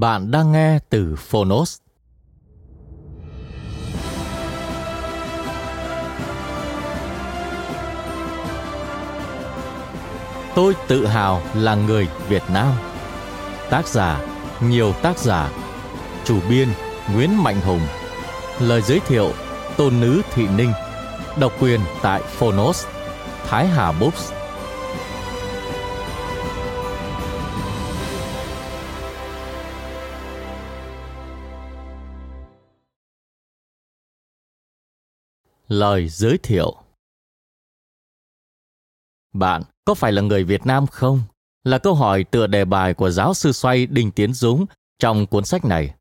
Bạn đang nghe từ Phonos. Tôi tự hào là người Việt Nam. Tác giả, nhiều tác giả. Chủ biên Nguyễn Mạnh Hùng. Lời giới thiệu Tôn Nữ Thị Ninh. Độc quyền tại Phonos. Thái Hà Books. Lời giới thiệu Bạn có phải là người Việt Nam không? Là câu hỏi tựa đề bài của giáo sư xoay Đinh Tiến Dũng trong cuốn sách này.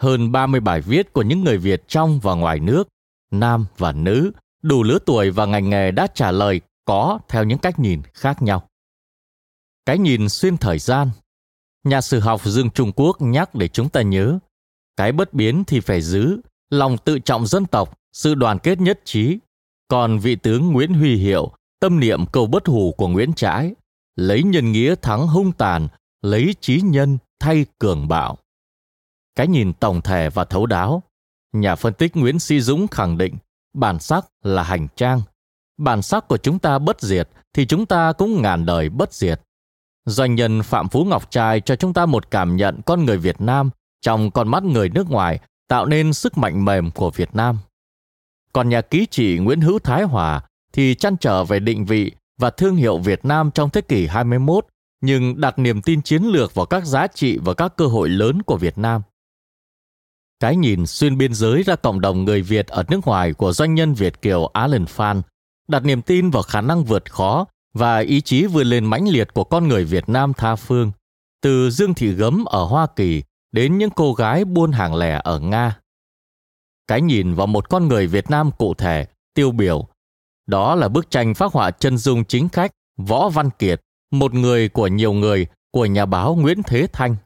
Hơn 30 bài viết của những người Việt trong và ngoài nước, nam và nữ, đủ lứa tuổi và ngành nghề đã trả lời có theo những cách nhìn khác nhau. Cái nhìn xuyên thời gian. Nhà sử học Dương Trung Quốc nhắc để chúng ta nhớ, cái bất biến thì phải giữ, lòng tự trọng dân tộc sự đoàn kết nhất trí. Còn vị tướng Nguyễn Huy Hiệu, tâm niệm câu bất hủ của Nguyễn Trãi, lấy nhân nghĩa thắng hung tàn, lấy trí nhân thay cường bạo. Cái nhìn tổng thể và thấu đáo, nhà phân tích Nguyễn Sĩ Dũng khẳng định bản sắc là hành trang. Bản sắc của chúng ta bất diệt thì chúng ta cũng ngàn đời bất diệt. Doanh nhân Phạm Phú Ngọc Trai cho chúng ta một cảm nhận con người Việt Nam trong con mắt người nước ngoài tạo nên sức mạnh mềm của Việt Nam. Còn nhà ký chỉ Nguyễn Hữu Thái Hòa thì chăn trở về định vị và thương hiệu Việt Nam trong thế kỷ 21, nhưng đặt niềm tin chiến lược vào các giá trị và các cơ hội lớn của Việt Nam. Cái nhìn xuyên biên giới ra cộng đồng người Việt ở nước ngoài của doanh nhân Việt Kiều Alan Phan đặt niềm tin vào khả năng vượt khó và ý chí vươn lên mãnh liệt của con người Việt Nam tha phương, từ Dương Thị Gấm ở Hoa Kỳ đến những cô gái buôn hàng lẻ ở Nga cái nhìn vào một con người Việt Nam cụ thể, tiêu biểu. Đó là bức tranh phác họa chân dung chính khách Võ Văn Kiệt, một người của nhiều người của nhà báo Nguyễn Thế Thanh.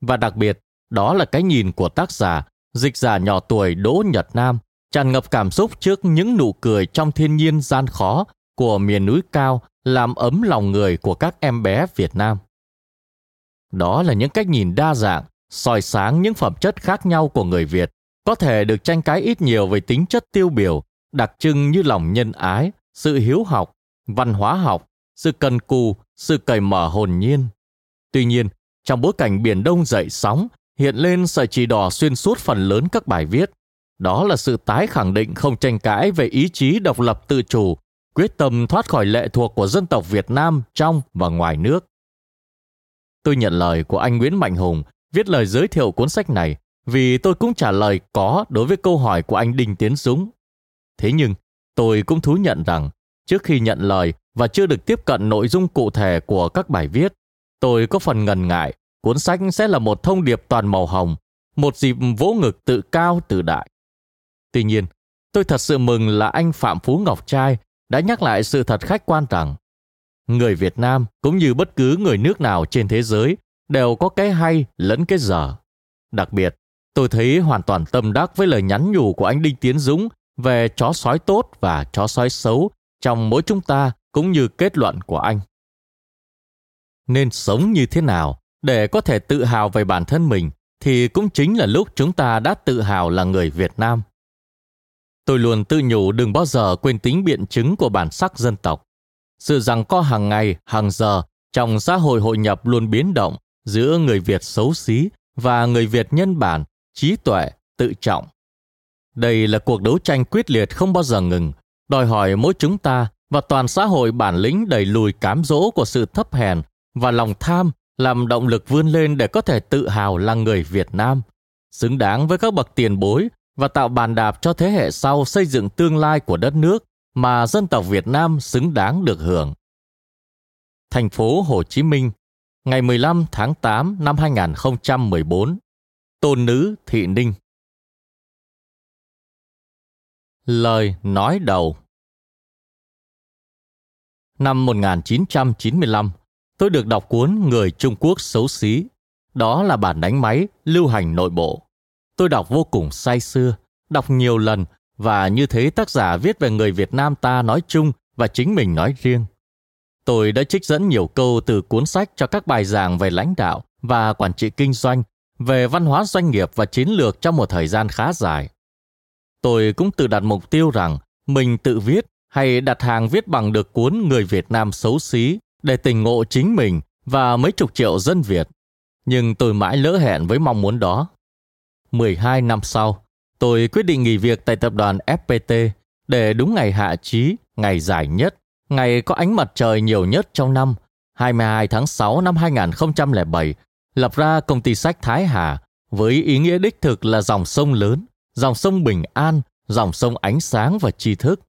Và đặc biệt, đó là cái nhìn của tác giả, dịch giả nhỏ tuổi Đỗ Nhật Nam, tràn ngập cảm xúc trước những nụ cười trong thiên nhiên gian khó của miền núi cao làm ấm lòng người của các em bé Việt Nam. Đó là những cách nhìn đa dạng, soi sáng những phẩm chất khác nhau của người Việt có thể được tranh cãi ít nhiều về tính chất tiêu biểu, đặc trưng như lòng nhân ái, sự hiếu học, văn hóa học, sự cần cù, sự cởi mở hồn nhiên. Tuy nhiên, trong bối cảnh Biển Đông dậy sóng, hiện lên sợi chỉ đỏ xuyên suốt phần lớn các bài viết. Đó là sự tái khẳng định không tranh cãi về ý chí độc lập tự chủ, quyết tâm thoát khỏi lệ thuộc của dân tộc Việt Nam trong và ngoài nước. Tôi nhận lời của anh Nguyễn Mạnh Hùng viết lời giới thiệu cuốn sách này vì tôi cũng trả lời có đối với câu hỏi của anh Đinh Tiến Dũng. Thế nhưng, tôi cũng thú nhận rằng, trước khi nhận lời và chưa được tiếp cận nội dung cụ thể của các bài viết, tôi có phần ngần ngại cuốn sách sẽ là một thông điệp toàn màu hồng, một dịp vỗ ngực tự cao tự đại. Tuy nhiên, tôi thật sự mừng là anh Phạm Phú Ngọc Trai đã nhắc lại sự thật khách quan rằng người Việt Nam cũng như bất cứ người nước nào trên thế giới đều có cái hay lẫn cái dở. Đặc biệt, Tôi thấy hoàn toàn tâm đắc với lời nhắn nhủ của anh Đinh Tiến Dũng về chó sói tốt và chó sói xấu trong mỗi chúng ta cũng như kết luận của anh. Nên sống như thế nào để có thể tự hào về bản thân mình thì cũng chính là lúc chúng ta đã tự hào là người Việt Nam. Tôi luôn tự nhủ đừng bao giờ quên tính biện chứng của bản sắc dân tộc. Sự rằng co hàng ngày, hàng giờ trong xã hội hội nhập luôn biến động giữa người Việt xấu xí và người Việt nhân bản, trí tuệ, tự trọng. Đây là cuộc đấu tranh quyết liệt không bao giờ ngừng, đòi hỏi mỗi chúng ta và toàn xã hội bản lĩnh đẩy lùi cám dỗ của sự thấp hèn và lòng tham làm động lực vươn lên để có thể tự hào là người Việt Nam, xứng đáng với các bậc tiền bối và tạo bàn đạp cho thế hệ sau xây dựng tương lai của đất nước mà dân tộc Việt Nam xứng đáng được hưởng. Thành phố Hồ Chí Minh, ngày 15 tháng 8 năm 2014. Tôn nữ Thị Ninh Lời nói đầu Năm 1995, tôi được đọc cuốn Người Trung Quốc xấu xí. Đó là bản đánh máy lưu hành nội bộ. Tôi đọc vô cùng say sưa, đọc nhiều lần và như thế tác giả viết về người Việt Nam ta nói chung và chính mình nói riêng. Tôi đã trích dẫn nhiều câu từ cuốn sách cho các bài giảng về lãnh đạo và quản trị kinh doanh, về văn hóa doanh nghiệp và chiến lược trong một thời gian khá dài. Tôi cũng tự đặt mục tiêu rằng mình tự viết hay đặt hàng viết bằng được cuốn Người Việt Nam xấu xí để tình ngộ chính mình và mấy chục triệu dân Việt. Nhưng tôi mãi lỡ hẹn với mong muốn đó. 12 năm sau, tôi quyết định nghỉ việc tại tập đoàn FPT để đúng ngày hạ chí, ngày dài nhất, ngày có ánh mặt trời nhiều nhất trong năm, 22 tháng 6 năm 2007, lập ra công ty sách Thái Hà với ý nghĩa đích thực là dòng sông lớn, dòng sông bình an, dòng sông ánh sáng và tri thức.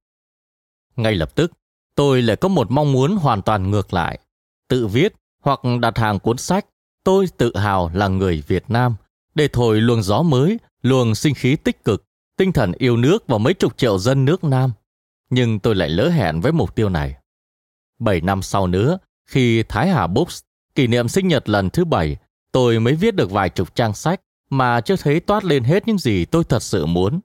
Ngay lập tức, tôi lại có một mong muốn hoàn toàn ngược lại. Tự viết hoặc đặt hàng cuốn sách, tôi tự hào là người Việt Nam, để thổi luồng gió mới, luồng sinh khí tích cực, tinh thần yêu nước và mấy chục triệu dân nước Nam. Nhưng tôi lại lỡ hẹn với mục tiêu này. Bảy năm sau nữa, khi Thái Hà Books kỷ niệm sinh nhật lần thứ bảy, tôi mới viết được vài chục trang sách mà chưa thấy toát lên hết những gì tôi thật sự muốn.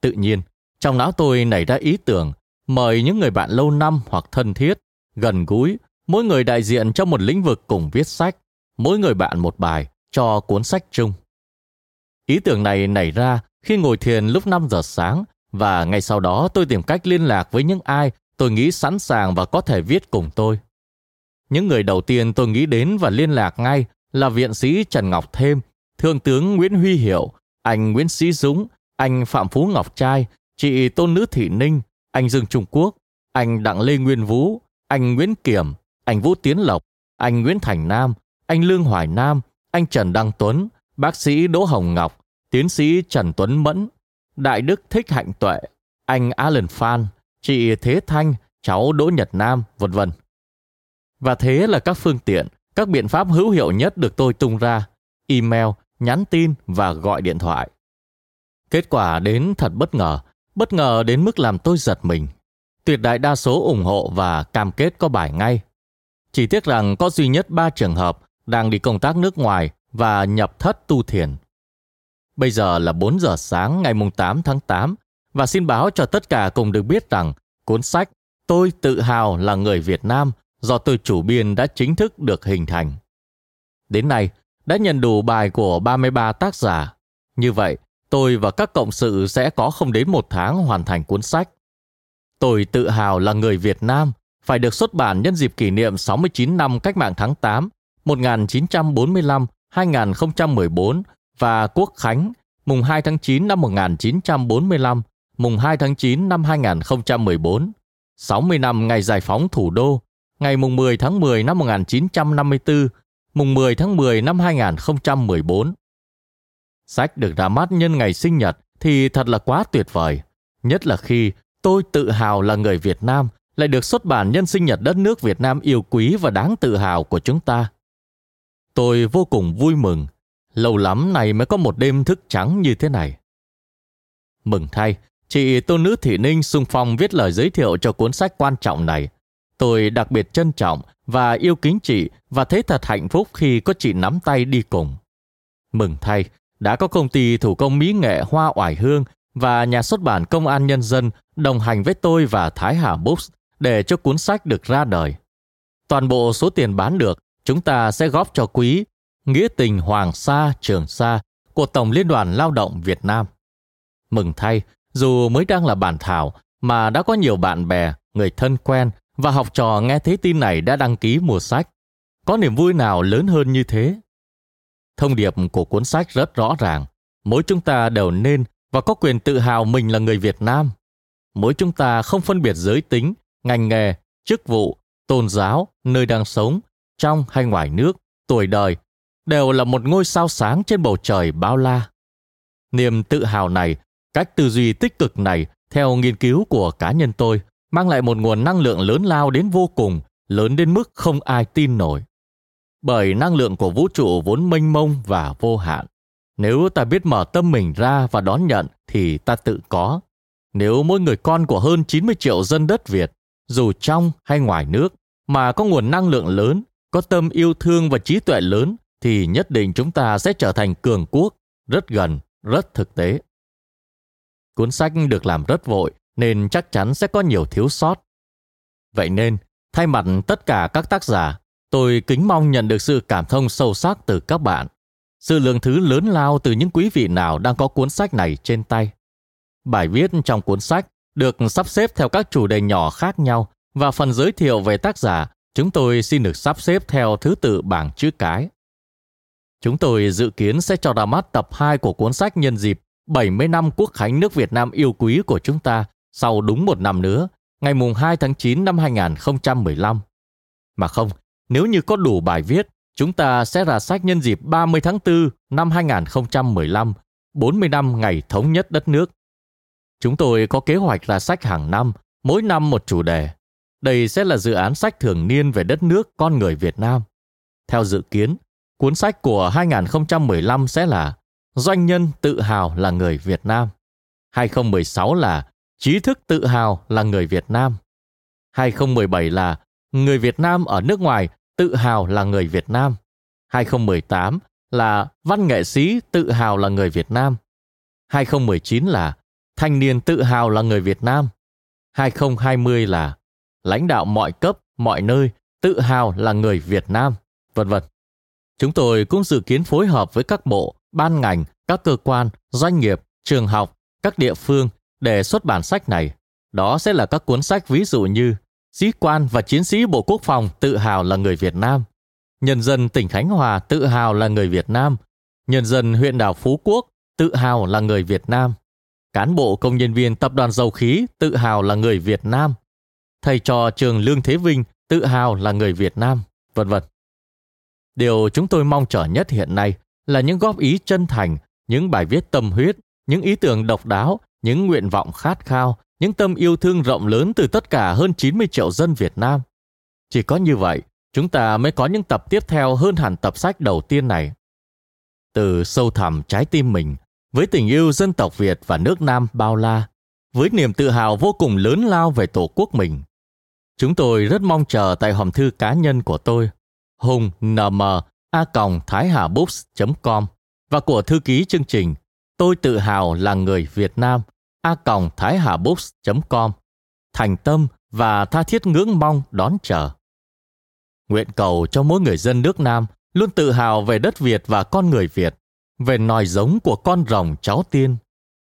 Tự nhiên, trong não tôi nảy ra ý tưởng mời những người bạn lâu năm hoặc thân thiết, gần gũi, mỗi người đại diện cho một lĩnh vực cùng viết sách, mỗi người bạn một bài cho cuốn sách chung. Ý tưởng này nảy ra khi ngồi thiền lúc 5 giờ sáng và ngay sau đó tôi tìm cách liên lạc với những ai tôi nghĩ sẵn sàng và có thể viết cùng tôi. Những người đầu tiên tôi nghĩ đến và liên lạc ngay là viện sĩ Trần Ngọc Thêm, Thượng tướng Nguyễn Huy Hiểu, anh Nguyễn Sĩ Dũng, anh Phạm Phú Ngọc Trai, chị Tôn Nữ Thị Ninh, anh Dương Trung Quốc, anh Đặng Lê Nguyên Vũ, anh Nguyễn Kiểm, anh Vũ Tiến Lộc, anh Nguyễn Thành Nam, anh Lương Hoài Nam, anh Trần Đăng Tuấn, bác sĩ Đỗ Hồng Ngọc, tiến sĩ Trần Tuấn Mẫn, đại đức Thích Hạnh Tuệ, anh Alan Phan, chị Thế Thanh, cháu Đỗ Nhật Nam, vân vân. Và thế là các phương tiện, các biện pháp hữu hiệu nhất được tôi tung ra, email, nhắn tin và gọi điện thoại. Kết quả đến thật bất ngờ, bất ngờ đến mức làm tôi giật mình. Tuyệt đại đa số ủng hộ và cam kết có bài ngay. Chỉ tiếc rằng có duy nhất ba trường hợp đang đi công tác nước ngoài và nhập thất tu thiền. Bây giờ là 4 giờ sáng ngày 8 tháng 8 và xin báo cho tất cả cùng được biết rằng cuốn sách Tôi tự hào là người Việt Nam do tôi chủ biên đã chính thức được hình thành. Đến nay, đã nhận đủ bài của 33 tác giả. Như vậy, tôi và các cộng sự sẽ có không đến một tháng hoàn thành cuốn sách. Tôi tự hào là người Việt Nam, phải được xuất bản nhân dịp kỷ niệm 69 năm Cách mạng tháng 8, 1945-2014 và Quốc Khánh, mùng 2 tháng 9 năm 1945, mùng 2 tháng 9 năm 2014, 60 năm ngày giải phóng thủ đô, ngày mùng 10 tháng 10 năm 1954, mùng 10 tháng 10 năm 2014. Sách được ra mắt nhân ngày sinh nhật thì thật là quá tuyệt vời, nhất là khi tôi tự hào là người Việt Nam lại được xuất bản nhân sinh nhật đất nước Việt Nam yêu quý và đáng tự hào của chúng ta. Tôi vô cùng vui mừng, lâu lắm này mới có một đêm thức trắng như thế này. Mừng thay, chị Tôn Nữ Thị Ninh sung phong viết lời giới thiệu cho cuốn sách quan trọng này. Tôi đặc biệt trân trọng và yêu kính chị và thấy thật hạnh phúc khi có chị nắm tay đi cùng. Mừng thay, đã có công ty thủ công mỹ nghệ Hoa Oải Hương và nhà xuất bản Công an Nhân dân đồng hành với tôi và Thái Hà Books để cho cuốn sách được ra đời. Toàn bộ số tiền bán được, chúng ta sẽ góp cho quý Nghĩa tình Hoàng Sa Trường Sa của Tổng Liên đoàn Lao động Việt Nam. Mừng thay, dù mới đang là bản thảo mà đã có nhiều bạn bè, người thân quen và học trò nghe thấy tin này đã đăng ký mua sách. Có niềm vui nào lớn hơn như thế? Thông điệp của cuốn sách rất rõ ràng. Mỗi chúng ta đều nên và có quyền tự hào mình là người Việt Nam. Mỗi chúng ta không phân biệt giới tính, ngành nghề, chức vụ, tôn giáo, nơi đang sống, trong hay ngoài nước, tuổi đời, đều là một ngôi sao sáng trên bầu trời bao la. Niềm tự hào này, cách tư duy tích cực này, theo nghiên cứu của cá nhân tôi, mang lại một nguồn năng lượng lớn lao đến vô cùng, lớn đến mức không ai tin nổi. Bởi năng lượng của vũ trụ vốn mênh mông và vô hạn. Nếu ta biết mở tâm mình ra và đón nhận thì ta tự có. Nếu mỗi người con của hơn 90 triệu dân đất Việt, dù trong hay ngoài nước, mà có nguồn năng lượng lớn, có tâm yêu thương và trí tuệ lớn, thì nhất định chúng ta sẽ trở thành cường quốc, rất gần, rất thực tế. Cuốn sách được làm rất vội nên chắc chắn sẽ có nhiều thiếu sót. Vậy nên, thay mặt tất cả các tác giả, tôi kính mong nhận được sự cảm thông sâu sắc từ các bạn, sự lượng thứ lớn lao từ những quý vị nào đang có cuốn sách này trên tay. Bài viết trong cuốn sách được sắp xếp theo các chủ đề nhỏ khác nhau và phần giới thiệu về tác giả chúng tôi xin được sắp xếp theo thứ tự bảng chữ cái. Chúng tôi dự kiến sẽ cho ra mắt tập 2 của cuốn sách nhân dịp 70 năm quốc khánh nước Việt Nam yêu quý của chúng ta sau đúng một năm nữa, ngày mùng 2 tháng 9 năm 2015. Mà không, nếu như có đủ bài viết, chúng ta sẽ ra sách nhân dịp 30 tháng 4 năm 2015, 40 năm ngày thống nhất đất nước. Chúng tôi có kế hoạch ra sách hàng năm, mỗi năm một chủ đề. Đây sẽ là dự án sách thường niên về đất nước con người Việt Nam. Theo dự kiến, cuốn sách của 2015 sẽ là Doanh nhân tự hào là người Việt Nam. 2016 là Trí thức tự hào là người Việt Nam. 2017 là Người Việt Nam ở nước ngoài tự hào là người Việt Nam. 2018 là Văn nghệ sĩ tự hào là người Việt Nam. 2019 là Thanh niên tự hào là người Việt Nam. 2020 là Lãnh đạo mọi cấp, mọi nơi tự hào là người Việt Nam, vân vân. Chúng tôi cũng dự kiến phối hợp với các bộ, ban ngành, các cơ quan, doanh nghiệp, trường học, các địa phương để xuất bản sách này. Đó sẽ là các cuốn sách ví dụ như Sĩ quan và chiến sĩ Bộ Quốc phòng tự hào là người Việt Nam, Nhân dân tỉnh Khánh Hòa tự hào là người Việt Nam, Nhân dân huyện đảo Phú Quốc tự hào là người Việt Nam, cán bộ công nhân viên tập đoàn dầu khí tự hào là người Việt Nam, thầy trò trường Lương Thế Vinh tự hào là người Việt Nam, vân vân. Điều chúng tôi mong chờ nhất hiện nay là những góp ý chân thành, những bài viết tâm huyết, những ý tưởng độc đáo, những nguyện vọng khát khao, những tâm yêu thương rộng lớn từ tất cả hơn 90 triệu dân Việt Nam. Chỉ có như vậy, chúng ta mới có những tập tiếp theo hơn hẳn tập sách đầu tiên này. Từ sâu thẳm trái tim mình, với tình yêu dân tộc Việt và nước Nam bao la, với niềm tự hào vô cùng lớn lao về tổ quốc mình. Chúng tôi rất mong chờ tại hòm thư cá nhân của tôi, hùng nm a thái hà books.com và của thư ký chương trình Tôi tự hào là người Việt Nam a thái hà books.com thành tâm và tha thiết ngưỡng mong đón chờ. Nguyện cầu cho mỗi người dân nước Nam luôn tự hào về đất Việt và con người Việt, về nòi giống của con rồng cháu tiên,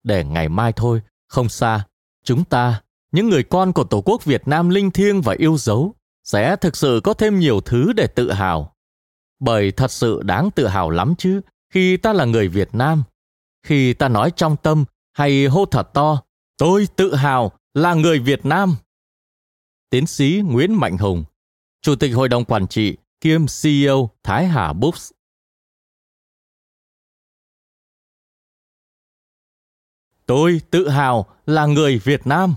để ngày mai thôi, không xa, chúng ta, những người con của Tổ quốc Việt Nam linh thiêng và yêu dấu, sẽ thực sự có thêm nhiều thứ để tự hào. Bởi thật sự đáng tự hào lắm chứ, khi ta là người Việt Nam. Khi ta nói trong tâm hay hô thật to, tôi tự hào là người Việt Nam. Tiến sĩ Nguyễn Mạnh Hùng, Chủ tịch Hội đồng Quản trị kiêm CEO Thái Hà Books. Tôi tự hào là người Việt Nam.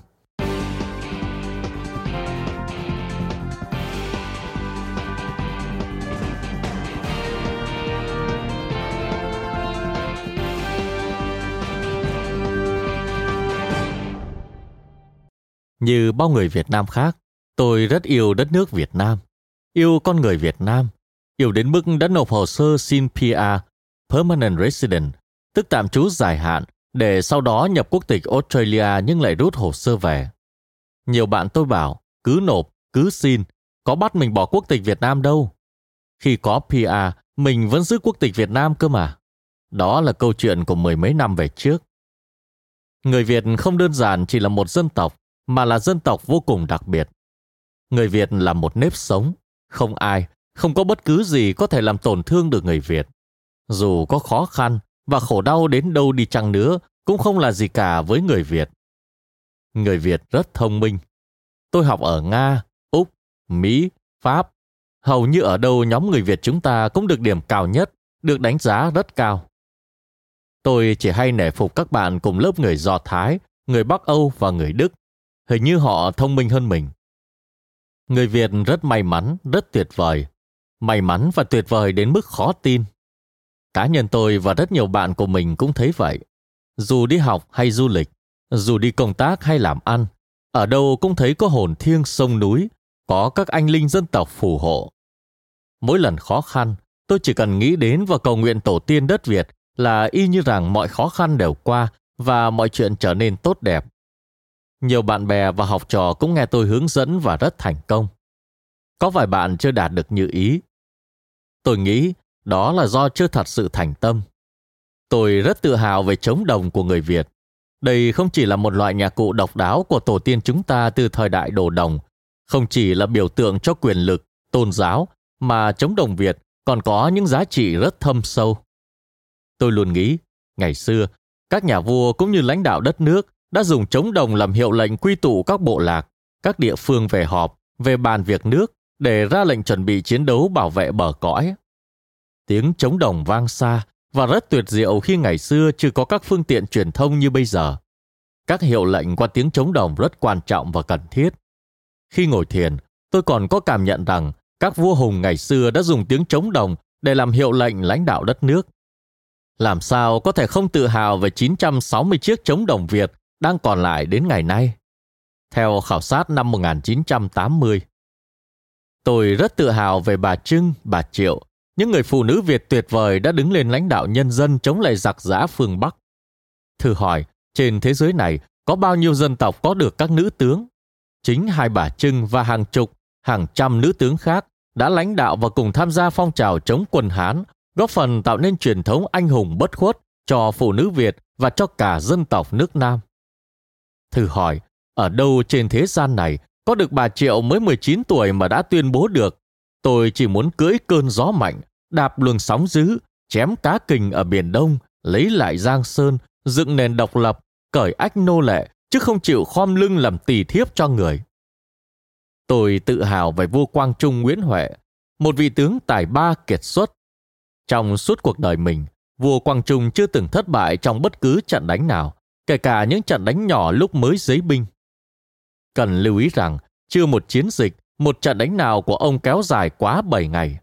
Như bao người Việt Nam khác, tôi rất yêu đất nước Việt Nam, yêu con người Việt Nam, yêu đến mức đã nộp hồ sơ xin PR, Permanent Resident, tức tạm trú dài hạn, để sau đó nhập quốc tịch Australia nhưng lại rút hồ sơ về. Nhiều bạn tôi bảo, cứ nộp, cứ xin, có bắt mình bỏ quốc tịch Việt Nam đâu. Khi có PR, mình vẫn giữ quốc tịch Việt Nam cơ mà. Đó là câu chuyện của mười mấy năm về trước. Người Việt không đơn giản chỉ là một dân tộc, mà là dân tộc vô cùng đặc biệt. Người Việt là một nếp sống, không ai, không có bất cứ gì có thể làm tổn thương được người Việt. Dù có khó khăn và khổ đau đến đâu đi chăng nữa, cũng không là gì cả với người Việt. Người Việt rất thông minh. Tôi học ở Nga, Úc, Mỹ, Pháp. Hầu như ở đâu nhóm người Việt chúng ta cũng được điểm cao nhất, được đánh giá rất cao. Tôi chỉ hay nể phục các bạn cùng lớp người Do Thái, người Bắc Âu và người Đức. Hình như họ thông minh hơn mình. Người Việt rất may mắn, rất tuyệt vời. May mắn và tuyệt vời đến mức khó tin. Cá nhân tôi và rất nhiều bạn của mình cũng thấy vậy. Dù đi học hay du lịch, dù đi công tác hay làm ăn, ở đâu cũng thấy có hồn thiêng sông núi, có các anh linh dân tộc phù hộ. Mỗi lần khó khăn, tôi chỉ cần nghĩ đến và cầu nguyện tổ tiên đất Việt là y như rằng mọi khó khăn đều qua và mọi chuyện trở nên tốt đẹp. Nhiều bạn bè và học trò cũng nghe tôi hướng dẫn và rất thành công. Có vài bạn chưa đạt được như ý. Tôi nghĩ đó là do chưa thật sự thành tâm. Tôi rất tự hào về trống đồng của người Việt. Đây không chỉ là một loại nhạc cụ độc đáo của tổ tiên chúng ta từ thời đại đồ đồng, không chỉ là biểu tượng cho quyền lực, tôn giáo, mà trống đồng Việt còn có những giá trị rất thâm sâu. Tôi luôn nghĩ, ngày xưa, các nhà vua cũng như lãnh đạo đất nước đã dùng trống đồng làm hiệu lệnh quy tụ các bộ lạc, các địa phương về họp, về bàn việc nước để ra lệnh chuẩn bị chiến đấu bảo vệ bờ cõi. Tiếng trống đồng vang xa và rất tuyệt diệu khi ngày xưa chưa có các phương tiện truyền thông như bây giờ. Các hiệu lệnh qua tiếng trống đồng rất quan trọng và cần thiết. Khi ngồi thiền, tôi còn có cảm nhận rằng các vua hùng ngày xưa đã dùng tiếng trống đồng để làm hiệu lệnh lãnh đạo đất nước. Làm sao có thể không tự hào về 960 chiếc trống đồng Việt đang còn lại đến ngày nay? Theo khảo sát năm 1980. Tôi rất tự hào về bà Trưng, bà Triệu, những người phụ nữ Việt tuyệt vời đã đứng lên lãnh đạo nhân dân chống lại giặc giã phương Bắc. Thử hỏi, trên thế giới này có bao nhiêu dân tộc có được các nữ tướng? Chính hai bà Trưng và hàng chục, hàng trăm nữ tướng khác đã lãnh đạo và cùng tham gia phong trào chống quân Hán, góp phần tạo nên truyền thống anh hùng bất khuất cho phụ nữ Việt và cho cả dân tộc nước Nam. Thử hỏi, ở đâu trên thế gian này có được bà Triệu mới 19 tuổi mà đã tuyên bố được Tôi chỉ muốn cưỡi cơn gió mạnh, đạp luồng sóng dữ, chém cá kình ở Biển Đông, lấy lại Giang Sơn, dựng nền độc lập, cởi ách nô lệ, chứ không chịu khom lưng làm tỳ thiếp cho người. Tôi tự hào về vua Quang Trung Nguyễn Huệ, một vị tướng tài ba kiệt xuất. Trong suốt cuộc đời mình, vua Quang Trung chưa từng thất bại trong bất cứ trận đánh nào, kể cả những trận đánh nhỏ lúc mới giấy binh. Cần lưu ý rằng, chưa một chiến dịch một trận đánh nào của ông kéo dài quá 7 ngày.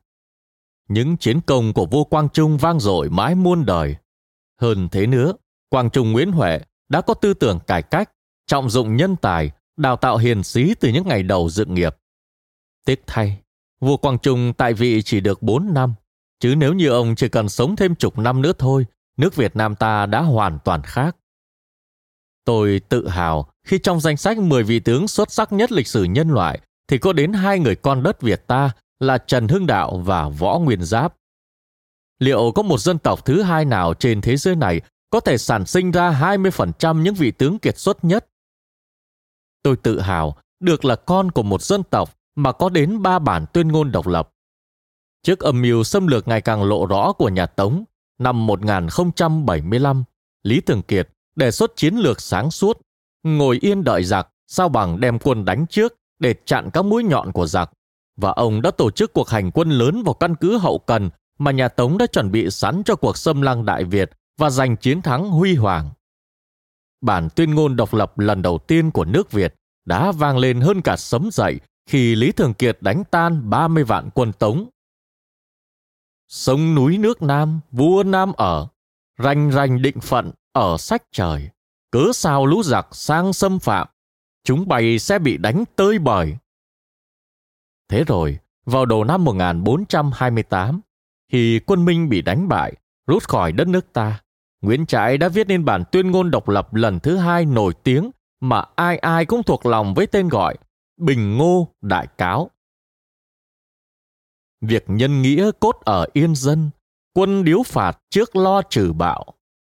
Những chiến công của vua Quang Trung vang dội mãi muôn đời. Hơn thế nữa, Quang Trung Nguyễn Huệ đã có tư tưởng cải cách, trọng dụng nhân tài, đào tạo hiền sĩ từ những ngày đầu dựng nghiệp. Tiếc thay, vua Quang Trung tại vị chỉ được 4 năm, chứ nếu như ông chỉ cần sống thêm chục năm nữa thôi, nước Việt Nam ta đã hoàn toàn khác. Tôi tự hào khi trong danh sách 10 vị tướng xuất sắc nhất lịch sử nhân loại thì có đến hai người con đất Việt ta là Trần Hưng Đạo và Võ Nguyên Giáp. Liệu có một dân tộc thứ hai nào trên thế giới này có thể sản sinh ra 20% những vị tướng kiệt xuất nhất? Tôi tự hào được là con của một dân tộc mà có đến ba bản tuyên ngôn độc lập. Trước âm mưu xâm lược ngày càng lộ rõ của nhà Tống, năm 1075, Lý Thường Kiệt đề xuất chiến lược sáng suốt, ngồi yên đợi giặc, sao bằng đem quân đánh trước để chặn các mũi nhọn của giặc, và ông đã tổ chức cuộc hành quân lớn vào căn cứ hậu cần mà nhà Tống đã chuẩn bị sẵn cho cuộc xâm lăng Đại Việt và giành chiến thắng huy hoàng. Bản tuyên ngôn độc lập lần đầu tiên của nước Việt đã vang lên hơn cả sấm dậy khi Lý Thường Kiệt đánh tan 30 vạn quân Tống. Sông núi nước Nam, vua Nam ở, ranh ranh định phận ở sách trời, cứ sao lũ giặc sang xâm phạm, chúng bay sẽ bị đánh tơi bời. Thế rồi, vào đầu năm 1428, khi quân Minh bị đánh bại, rút khỏi đất nước ta, Nguyễn Trãi đã viết nên bản tuyên ngôn độc lập lần thứ hai nổi tiếng mà ai ai cũng thuộc lòng với tên gọi Bình Ngô Đại Cáo. Việc nhân nghĩa cốt ở yên dân, quân điếu phạt trước lo trừ bạo.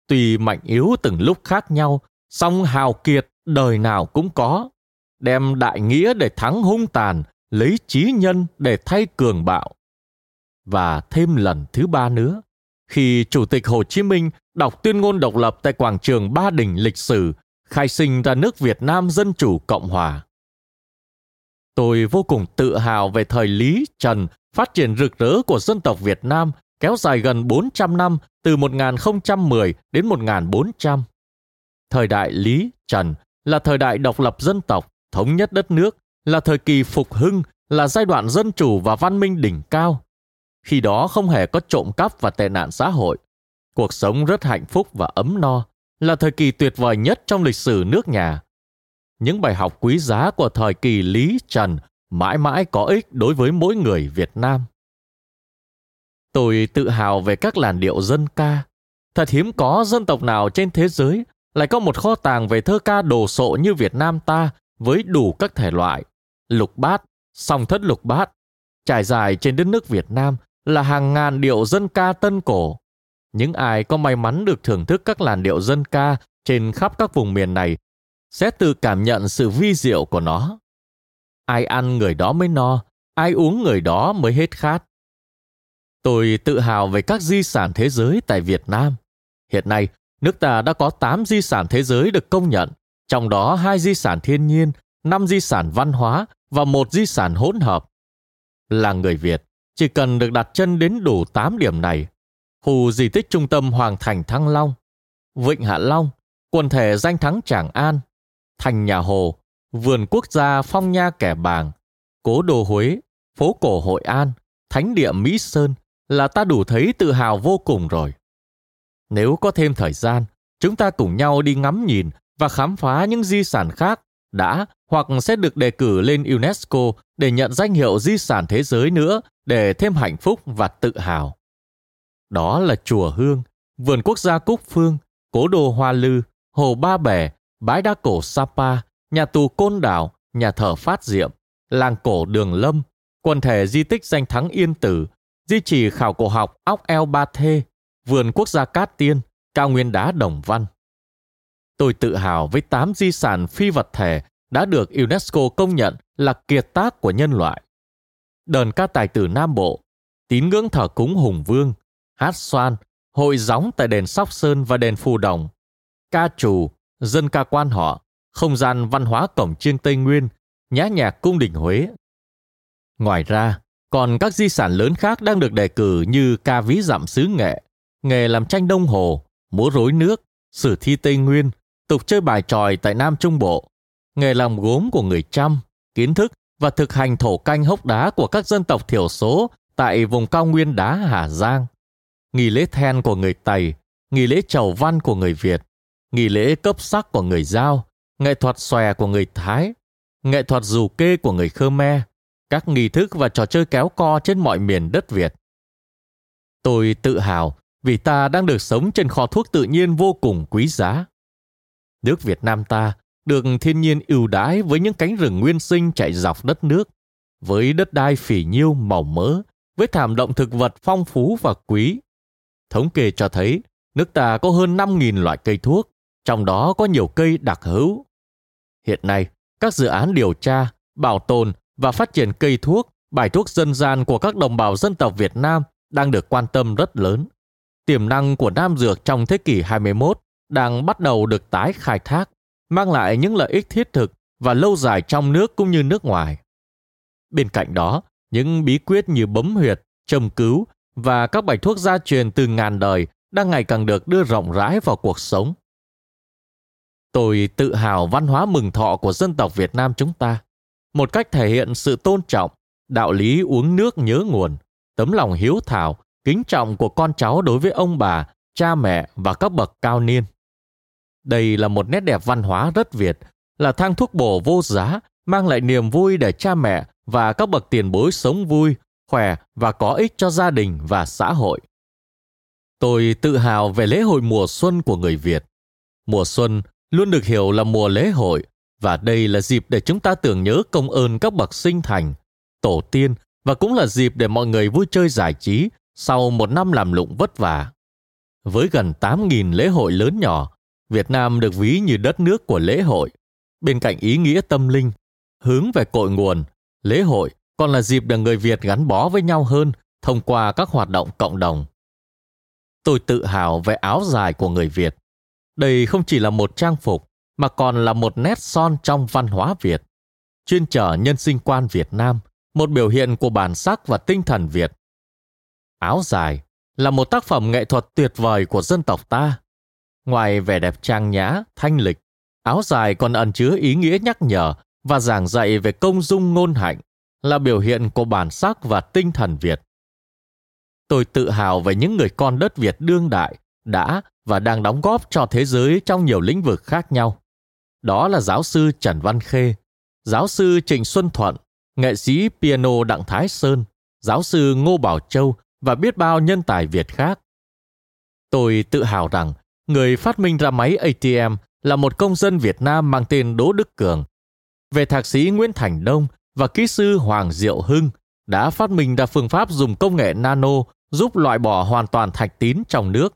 Tùy mạnh yếu từng lúc khác nhau, song hào kiệt đời nào cũng có, đem đại nghĩa để thắng hung tàn, lấy trí nhân để thay cường bạo. Và thêm lần thứ ba nữa, khi Chủ tịch Hồ Chí Minh đọc tuyên ngôn độc lập tại quảng trường Ba Đình lịch sử, khai sinh ra nước Việt Nam Dân Chủ Cộng Hòa. Tôi vô cùng tự hào về thời Lý, Trần phát triển rực rỡ của dân tộc Việt Nam kéo dài gần 400 năm từ 1010 đến 1400. Thời đại Lý, Trần là thời đại độc lập dân tộc, thống nhất đất nước, là thời kỳ phục hưng, là giai đoạn dân chủ và văn minh đỉnh cao. Khi đó không hề có trộm cắp và tệ nạn xã hội. Cuộc sống rất hạnh phúc và ấm no, là thời kỳ tuyệt vời nhất trong lịch sử nước nhà. Những bài học quý giá của thời kỳ Lý Trần mãi mãi có ích đối với mỗi người Việt Nam. Tôi tự hào về các làn điệu dân ca. Thật hiếm có dân tộc nào trên thế giới lại có một kho tàng về thơ ca đồ sộ như Việt Nam ta với đủ các thể loại, lục bát, song thất lục bát, trải dài trên đất nước Việt Nam là hàng ngàn điệu dân ca tân cổ. Những ai có may mắn được thưởng thức các làn điệu dân ca trên khắp các vùng miền này sẽ tự cảm nhận sự vi diệu của nó. Ai ăn người đó mới no, ai uống người đó mới hết khát. Tôi tự hào về các di sản thế giới tại Việt Nam. Hiện nay, nước ta đã có 8 di sản thế giới được công nhận, trong đó hai di sản thiên nhiên, 5 di sản văn hóa và một di sản hỗn hợp. Là người Việt, chỉ cần được đặt chân đến đủ 8 điểm này, khu di tích trung tâm Hoàng Thành Thăng Long, Vịnh Hạ Long, quần thể danh thắng Tràng An, thành nhà Hồ, vườn quốc gia Phong Nha Kẻ Bàng, cố đô Huế, phố cổ Hội An, thánh địa Mỹ Sơn là ta đủ thấy tự hào vô cùng rồi. Nếu có thêm thời gian, chúng ta cùng nhau đi ngắm nhìn và khám phá những di sản khác đã hoặc sẽ được đề cử lên UNESCO để nhận danh hiệu di sản thế giới nữa để thêm hạnh phúc và tự hào. Đó là chùa Hương, vườn quốc gia Cúc Phương, cố đô Hoa Lư, hồ Ba Bể, bãi đá cổ Sapa, nhà tù Côn Đảo, nhà thờ Phát Diệm, làng cổ Đường Lâm, quần thể di tích danh thắng Yên Tử, di trì khảo cổ học óc eo Ba Thê, vườn quốc gia Cát Tiên, cao nguyên đá Đồng Văn. Tôi tự hào với 8 di sản phi vật thể đã được UNESCO công nhận là kiệt tác của nhân loại. Đờn ca tài tử Nam Bộ, tín ngưỡng thờ cúng Hùng Vương, hát xoan, hội gióng tại đền Sóc Sơn và đền Phù Đồng, ca trù, dân ca quan họ, không gian văn hóa cổng chiêng Tây Nguyên, nhã nhạc cung đình Huế. Ngoài ra, còn các di sản lớn khác đang được đề cử như ca ví dặm xứ nghệ, nghề làm tranh đông hồ, múa rối nước, sử thi Tây Nguyên, tục chơi bài tròi tại Nam Trung Bộ, nghề làm gốm của người Chăm, kiến thức và thực hành thổ canh hốc đá của các dân tộc thiểu số tại vùng cao nguyên đá Hà Giang, nghi lễ then của người tày, nghi lễ chầu văn của người Việt, nghi lễ cấp sắc của người Giao, nghệ thuật xòe của người Thái, nghệ thuật dù kê của người Khmer, các nghi thức và trò chơi kéo co trên mọi miền đất Việt. Tôi tự hào vì ta đang được sống trên kho thuốc tự nhiên vô cùng quý giá. Nước Việt Nam ta được thiên nhiên ưu đãi với những cánh rừng nguyên sinh chạy dọc đất nước, với đất đai phỉ nhiêu màu mỡ, với thảm động thực vật phong phú và quý. Thống kê cho thấy nước ta có hơn 5.000 loại cây thuốc, trong đó có nhiều cây đặc hữu. Hiện nay, các dự án điều tra, bảo tồn và phát triển cây thuốc, bài thuốc dân gian của các đồng bào dân tộc Việt Nam đang được quan tâm rất lớn. Tiềm năng của Nam Dược trong thế kỷ 21 đang bắt đầu được tái khai thác, mang lại những lợi ích thiết thực và lâu dài trong nước cũng như nước ngoài. Bên cạnh đó, những bí quyết như bấm huyệt, châm cứu và các bài thuốc gia truyền từ ngàn đời đang ngày càng được đưa rộng rãi vào cuộc sống. Tôi tự hào văn hóa mừng thọ của dân tộc Việt Nam chúng ta, một cách thể hiện sự tôn trọng, đạo lý uống nước nhớ nguồn, tấm lòng hiếu thảo, kính trọng của con cháu đối với ông bà, cha mẹ và các bậc cao niên. Đây là một nét đẹp văn hóa rất Việt, là thang thuốc bổ vô giá, mang lại niềm vui để cha mẹ và các bậc tiền bối sống vui, khỏe và có ích cho gia đình và xã hội. Tôi tự hào về lễ hội mùa xuân của người Việt. Mùa xuân luôn được hiểu là mùa lễ hội và đây là dịp để chúng ta tưởng nhớ công ơn các bậc sinh thành, tổ tiên và cũng là dịp để mọi người vui chơi giải trí sau một năm làm lụng vất vả. Với gần 8.000 lễ hội lớn nhỏ, Việt Nam được ví như đất nước của lễ hội. Bên cạnh ý nghĩa tâm linh, hướng về cội nguồn, lễ hội còn là dịp để người Việt gắn bó với nhau hơn thông qua các hoạt động cộng đồng. Tôi tự hào về áo dài của người Việt. Đây không chỉ là một trang phục mà còn là một nét son trong văn hóa Việt, chuyên trở nhân sinh quan Việt Nam, một biểu hiện của bản sắc và tinh thần Việt. Áo dài là một tác phẩm nghệ thuật tuyệt vời của dân tộc ta. Ngoài vẻ đẹp trang nhã, thanh lịch, áo dài còn ẩn chứa ý nghĩa nhắc nhở và giảng dạy về công dung ngôn hạnh, là biểu hiện của bản sắc và tinh thần Việt. Tôi tự hào về những người con đất Việt đương đại đã và đang đóng góp cho thế giới trong nhiều lĩnh vực khác nhau. Đó là giáo sư Trần Văn Khê, giáo sư Trịnh Xuân Thuận, nghệ sĩ piano Đặng Thái Sơn, giáo sư Ngô Bảo Châu và biết bao nhân tài Việt khác. Tôi tự hào rằng người phát minh ra máy ATM là một công dân Việt Nam mang tên Đỗ Đức Cường. Về thạc sĩ Nguyễn Thành Đông và kỹ sư Hoàng Diệu Hưng đã phát minh ra phương pháp dùng công nghệ nano giúp loại bỏ hoàn toàn thạch tín trong nước.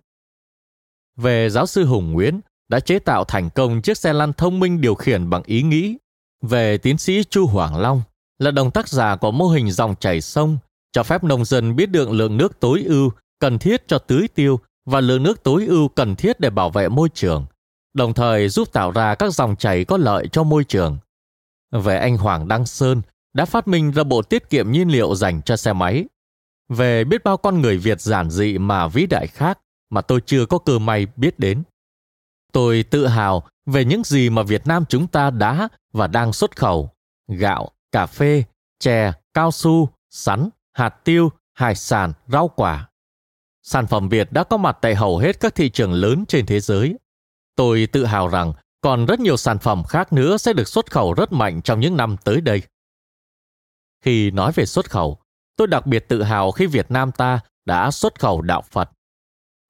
Về giáo sư Hùng Nguyễn đã chế tạo thành công chiếc xe lăn thông minh điều khiển bằng ý nghĩ. Về tiến sĩ Chu Hoàng Long là đồng tác giả của mô hình dòng chảy sông cho phép nông dân biết được lượng nước tối ưu cần thiết cho tưới tiêu và lượng nước tối ưu cần thiết để bảo vệ môi trường, đồng thời giúp tạo ra các dòng chảy có lợi cho môi trường. Về anh Hoàng Đăng Sơn đã phát minh ra bộ tiết kiệm nhiên liệu dành cho xe máy. Về biết bao con người Việt giản dị mà vĩ đại khác mà tôi chưa có cơ may biết đến. Tôi tự hào về những gì mà Việt Nam chúng ta đã và đang xuất khẩu. Gạo, cà phê, chè, cao su, sắn, hạt tiêu, hải sản, rau quả. Sản phẩm Việt đã có mặt tại hầu hết các thị trường lớn trên thế giới. Tôi tự hào rằng còn rất nhiều sản phẩm khác nữa sẽ được xuất khẩu rất mạnh trong những năm tới đây. Khi nói về xuất khẩu, tôi đặc biệt tự hào khi Việt Nam ta đã xuất khẩu đạo Phật.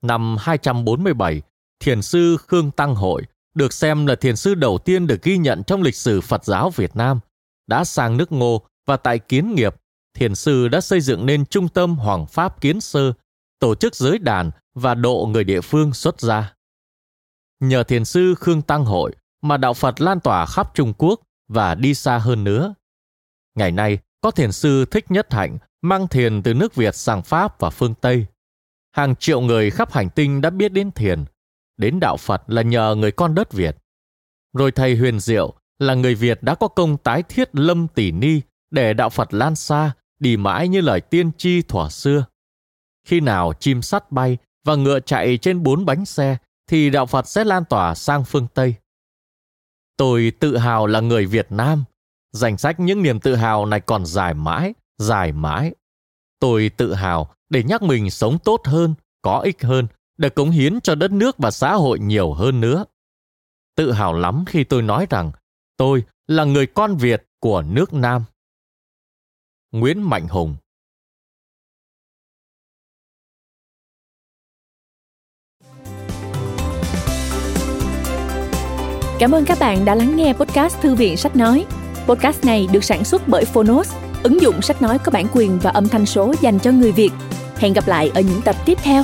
Năm 247, thiền sư Khương Tăng Hội được xem là thiền sư đầu tiên được ghi nhận trong lịch sử Phật giáo Việt Nam, đã sang nước Ngô và tại Kiến Nghiệp, thiền sư đã xây dựng nên trung tâm Hoàng Pháp Kiến Sơ, tổ chức giới đàn và độ người địa phương xuất gia. Nhờ thiền sư Khương Tăng Hội mà đạo Phật lan tỏa khắp Trung Quốc và đi xa hơn nữa. Ngày nay, có thiền sư Thích Nhất Hạnh mang thiền từ nước Việt sang Pháp và phương Tây. Hàng triệu người khắp hành tinh đã biết đến thiền, đến đạo Phật là nhờ người con đất Việt. Rồi thầy Huyền Diệu là người Việt đã có công tái thiết lâm tỷ ni để đạo Phật lan xa, đi mãi như lời tiên tri thuở xưa. Khi nào chim sắt bay và ngựa chạy trên bốn bánh xe, thì đạo Phật sẽ lan tỏa sang phương Tây. Tôi tự hào là người Việt Nam. Danh sách những niềm tự hào này còn dài mãi, dài mãi. Tôi tự hào để nhắc mình sống tốt hơn, có ích hơn, để cống hiến cho đất nước và xã hội nhiều hơn nữa. Tự hào lắm khi tôi nói rằng tôi là người con Việt của nước Nam. Nguyễn Mạnh Hùng Cảm ơn các bạn đã lắng nghe podcast Thư viện Sách Nói. Podcast này được sản xuất bởi Phonos, ứng dụng sách nói có bản quyền và âm thanh số dành cho người Việt. Hẹn gặp lại ở những tập tiếp theo.